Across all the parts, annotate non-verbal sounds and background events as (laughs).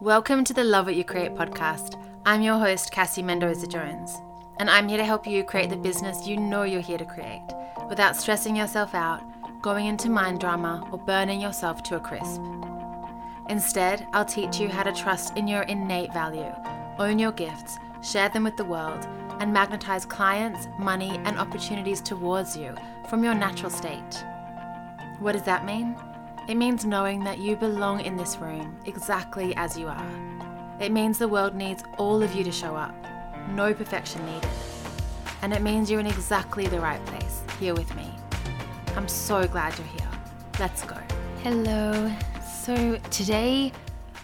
Welcome to the Love What You Create podcast. I'm your host, Cassie Mendoza Jones, and I'm here to help you create the business you know you're here to create without stressing yourself out, going into mind drama, or burning yourself to a crisp. Instead, I'll teach you how to trust in your innate value, own your gifts, share them with the world, and magnetize clients, money, and opportunities towards you from your natural state. What does that mean? It means knowing that you belong in this room exactly as you are. It means the world needs all of you to show up, no perfection needed. And it means you're in exactly the right place, here with me. I'm so glad you're here. Let's go. Hello. So, today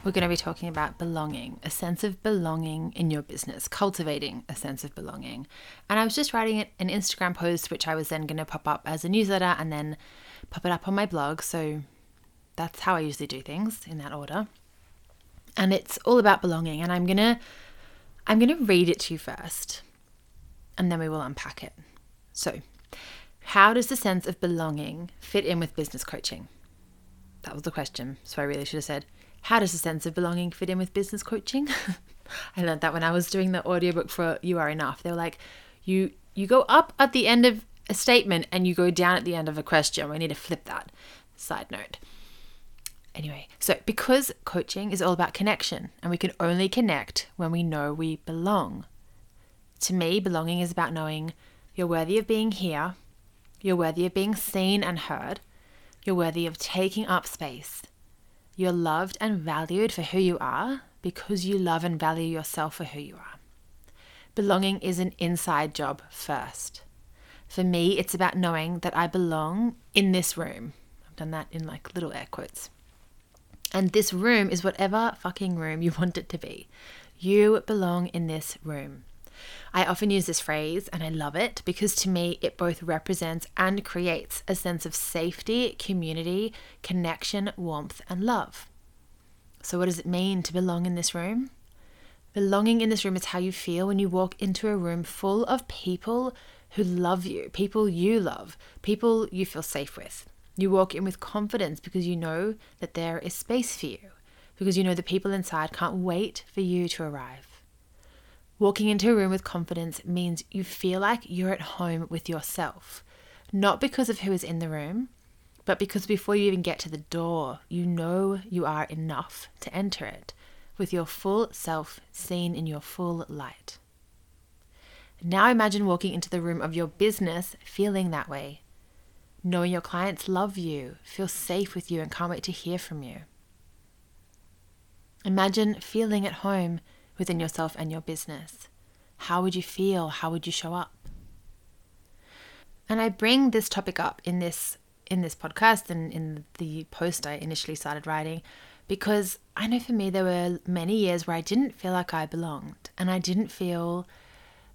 we're going to be talking about belonging, a sense of belonging in your business, cultivating a sense of belonging. And I was just writing an Instagram post, which I was then going to pop up as a newsletter and then pop it up on my blog. So that's how I usually do things in that order. And it's all about belonging. And I'm gonna I'm gonna read it to you first, and then we will unpack it. So, how does the sense of belonging fit in with business coaching? That was the question. So I really should have said, how does the sense of belonging fit in with business coaching? (laughs) I learned that when I was doing the audiobook for You Are Enough. They were like, you you go up at the end of a statement and you go down at the end of a question. We need to flip that. Side note. Anyway, so because coaching is all about connection and we can only connect when we know we belong. To me, belonging is about knowing you're worthy of being here, you're worthy of being seen and heard, you're worthy of taking up space, you're loved and valued for who you are because you love and value yourself for who you are. Belonging is an inside job first. For me, it's about knowing that I belong in this room. I've done that in like little air quotes. And this room is whatever fucking room you (laughs) want it to be. You belong in this room. I often use this phrase and I love it because to me it both represents and creates a sense of safety, community, connection, warmth, and love. So, what does it mean to belong in this room? Belonging in this room is how you feel when you walk into a room full of people who love you, people you love, people you feel safe with. You walk in with confidence because you know that there is space for you, because you know the people inside can't wait for you to arrive. Walking into a room with confidence means you feel like you're at home with yourself, not because of who is in the room, but because before you even get to the door, you know you are enough to enter it with your full self seen in your full light. Now imagine walking into the room of your business feeling that way, knowing your clients love you, feel safe with you, and can't wait to hear from you. Imagine feeling at home within yourself and your business. How would you feel? How would you show up? And I bring this topic up in this in this podcast and in the post I initially started writing because I know for me there were many years where I didn't feel like I belonged and I didn't feel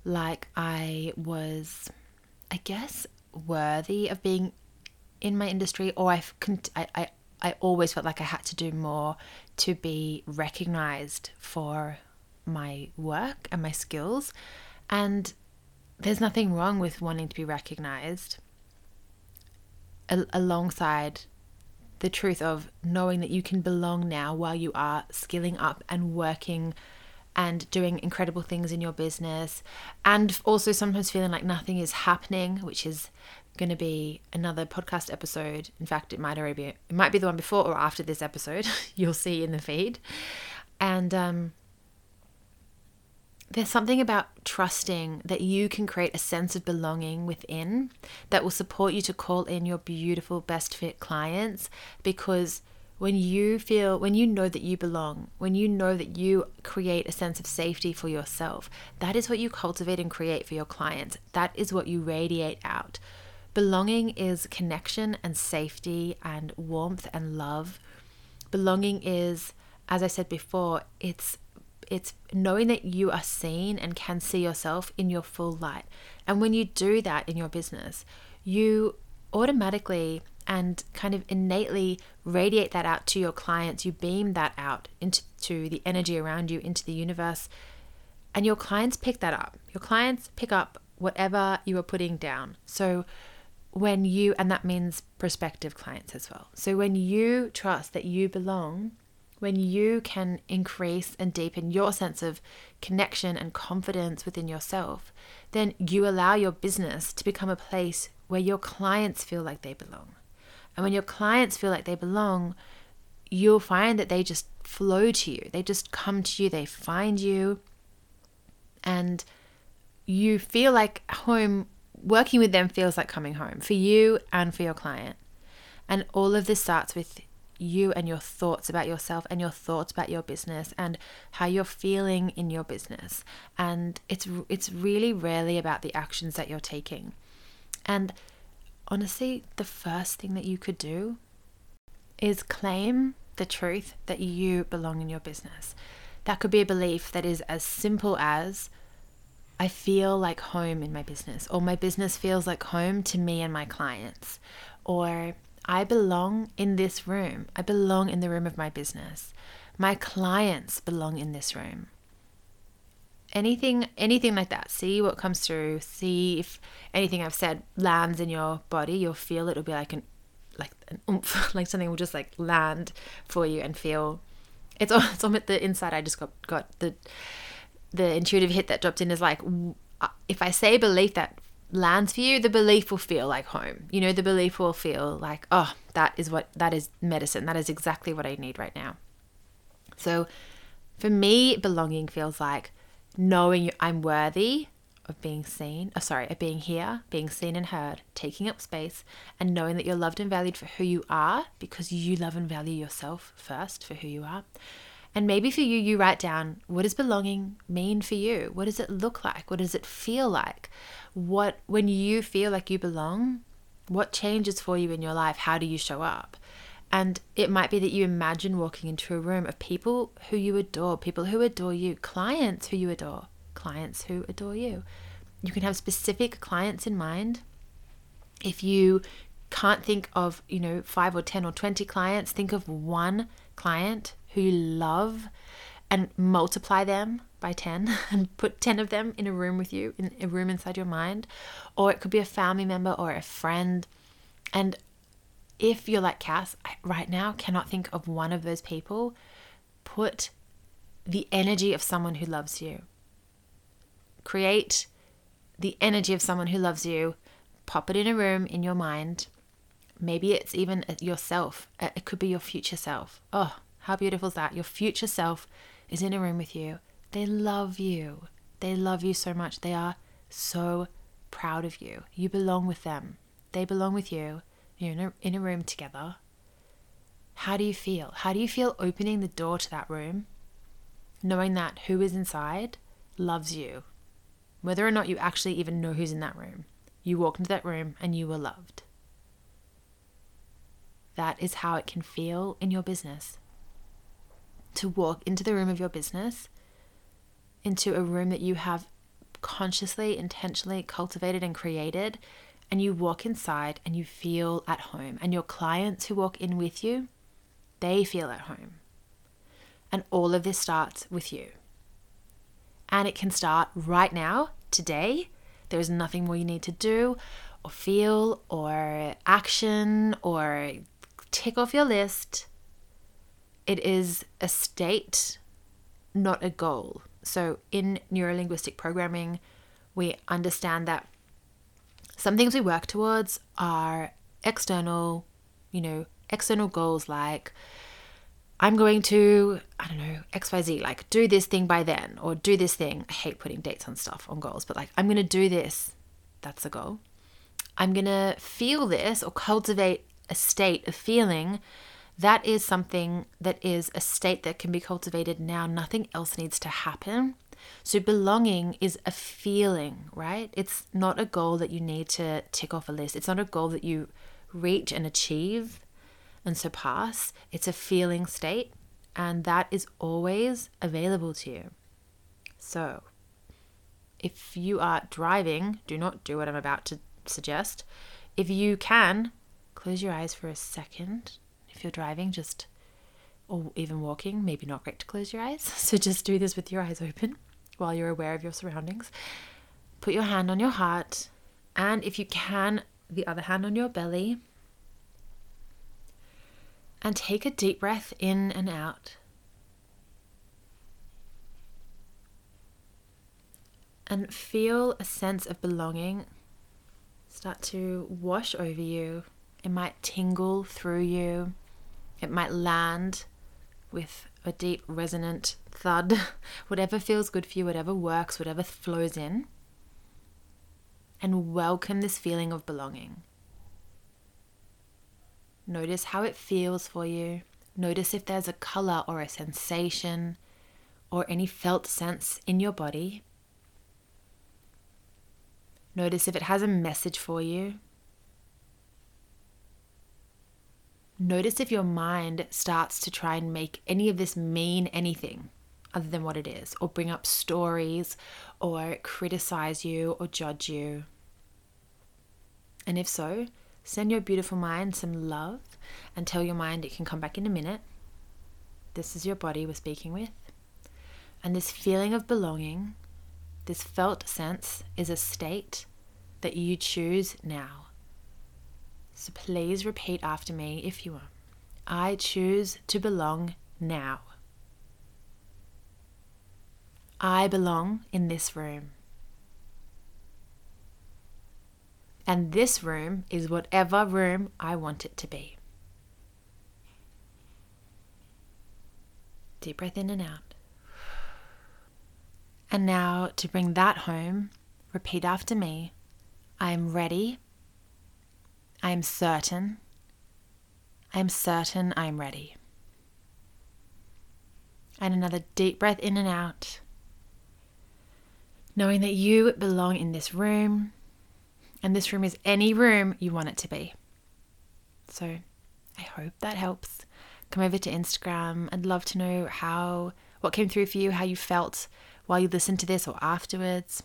like I was, I guess, worthy of being in my industry, or I've I, I I always felt like I had to do more to be recognized for my work and my skills. And there's nothing wrong with wanting to be recognized al- alongside the truth of knowing that you can belong now while you are skilling up and working and doing incredible things in your business and also sometimes feeling like nothing is happening which is going to be another podcast episode. In fact it might already be it might be the one before or after this episode. (laughs) You'll see in the feed. And um, there's something about trusting that you can create a sense of belonging within that will support you to call in your beautiful best fit clients. Because when you feel when you know that you belong when you know that you create a sense of safety for yourself that is what you cultivate and create for your clients. That is what you radiate out belonging is connection and safety and warmth and love belonging is as i said before it's it's knowing that you are seen and can see yourself in your full light and when you do that in your business you automatically and kind of innately radiate that out to your clients. You beam that out into the energy around you, into the universe, and your clients pick that up. Your clients pick up whatever you are putting down. So when you, and that means prospective clients as well. So when you trust that you belong when you can increase and deepen your sense of connection and confidence within yourself, then you allow your business to become a place where your clients feel like they belong. And when your clients feel like they belong, you'll find that they just flow to you. They just come to you, they find you, and you feel like home. Working with them feels like coming home for you and for your client. And all of this starts with you and your thoughts about yourself and your thoughts about your business and how you're feeling in your business. And it's it's really rarely about the actions that you're taking. And honestly the first thing that you could do is claim the truth that you belong in your business. That could be a belief that is as simple as I feel like home in my business, or my business feels like home to me and my clients, or I belong in this room. I belong in the room of my business. My clients belong in this room. Anything anything like that. See what comes through. See if anything I've said lands in your body. You'll feel it. It'll be like an like an oomph, (laughs) like something will just like land for you and feel it's on it's on the inside I just got got the the intuitive hit that dropped in is like uh, if I say belief that lands for you, the belief will feel like home. You know, the belief will feel like, oh, that is what that is medicine. That is exactly what I need right now. So for me, belonging feels like knowing I'm worthy of being seen, oh, sorry, of being here, being seen and heard, taking up space, and knowing that you're loved and valued for who you are because you love and value yourself first for who you are. And maybe for you, you write down what does belonging mean for you? What does it look like? What does it feel like? what when you feel like you belong, what changes for you in your life? How do you show up? And it might be that you imagine walking into a room of people who you adore, people who adore you, clients who you adore, clients who adore you. You can have specific clients in mind. If you can't think of, you know, 5 or 10 or 20 clients, think of one client who you love and multiply them by 10 (laughs) and put 10 of them in a room with you, in a room inside your mind. Or it could be a family member or a friend. And if you're like Cass, I, right now cannot think of one of those people, put the energy of someone who loves you. Create the energy of someone who loves you, pop it in a room in your mind. Maybe it's even yourself. Uh, it could be your future self. Oh, how beautiful is that? Your future self is in a room with you they love you. They love you so much. They are so proud of you. You belong with them. They belong with you. You're in a, in a room together. How do you feel? How do you feel opening the door to that room, knowing that who is inside loves you? Whether or not you actually even know who's in that room, you walk into that room and you were loved. That is how it can feel in your business. To walk into the room of your business into a room that you have consciously, intentionally cultivated and created, and you walk inside and you feel at home. And your clients who walk in with you, they feel at home. And all of this starts with you. And it can start right now, today. There is nothing more you need to do or feel or action or tick off your list. It is a state, not a goal. So, in neurolinguistic programming, we understand that some things we work towards are external, you know, external goals like I'm going to, I don't know, XYZ, like do this thing by then or do this thing. I hate putting dates on stuff, on goals, but like I'm going to do this. That's a goal. I'm going to feel this or cultivate a state of feeling that is something that is a state that can be cultivated now. Nothing else needs to happen. So, belonging is a feeling, right? It's not a goal that you need to tick off a list. It's not a goal that you reach and achieve and surpass. It's a feeling state, and that is always available to you. So, if you are driving, do not do what I'm about to suggest. If you can, close your eyes for a second if you're driving, just or even walking, maybe not great to close your eyes. (laughs) So just do this with your eyes open while you're aware of your surroundings. Put your hand on your heart, and if you can, the other hand on your belly. And take a deep breath in and out. And feel a sense of belonging start to wash over you. It might tingle through you it might land with a deep, resonant thud. (laughs) whatever feels good for you, whatever works, whatever flows in. And welcome this feeling of belonging. Notice how it feels for you. Notice if there's a color or a sensation or any felt sense in your body. Notice if it has a message for you. Notice if your mind starts to try and make any of this mean anything other than what it is, or bring up stories, or criticize you, or judge you. And if so, Send your beautiful mind some love and tell your mind it can come back in a minute. This is your body we're speaking with. And this feeling of belonging, this felt sense, is a state that you choose now. So please repeat after me if you want. I choose to belong now. I belong in this room. And this room is whatever room I want it to be. Deep breath in and out. And now to bring that home, repeat after me I am ready. I am certain. I am certain I am ready. And another deep breath in and out. Knowing that you belong in this room, and this room is any room you want it to be. So I hope that helps. Come over to Instagram. I'd love to know how what came through for you, how you felt while you listened to this or afterwards.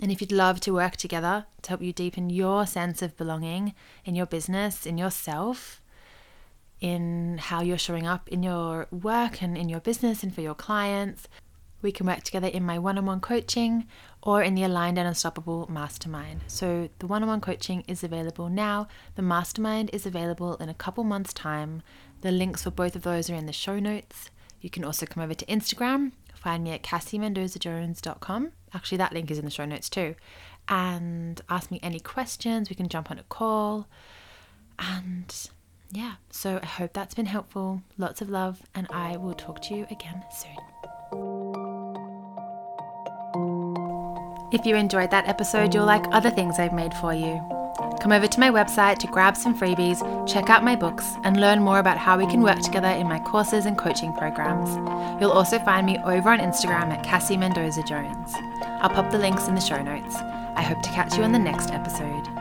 And if you'd love to work together to help you deepen your sense of belonging in your business, in yourself, in how you're showing up in your work and in your business and for your clients, we can work together in my one on one coaching or in the Aligned and Unstoppable Mastermind. So, the one on one coaching is available now. The mastermind is available in a couple months' time. The links for both of those are in the show notes. You can also come over to Instagram, find me at cassiemendozajones.com. Actually, that link is in the show notes too. And ask me any questions. We can jump on a call. And yeah, so I hope that's been helpful. Lots of love, and I will talk to you again soon. If you enjoyed that episode, you'll like other things I've made for you. Come over to my website to grab some freebies, check out my books, and learn more about how we can work together in my courses and coaching programs. You'll also find me over on Instagram at Cassie Mendoza Jones. I'll pop the links in the show notes. I hope to catch you on the next episode.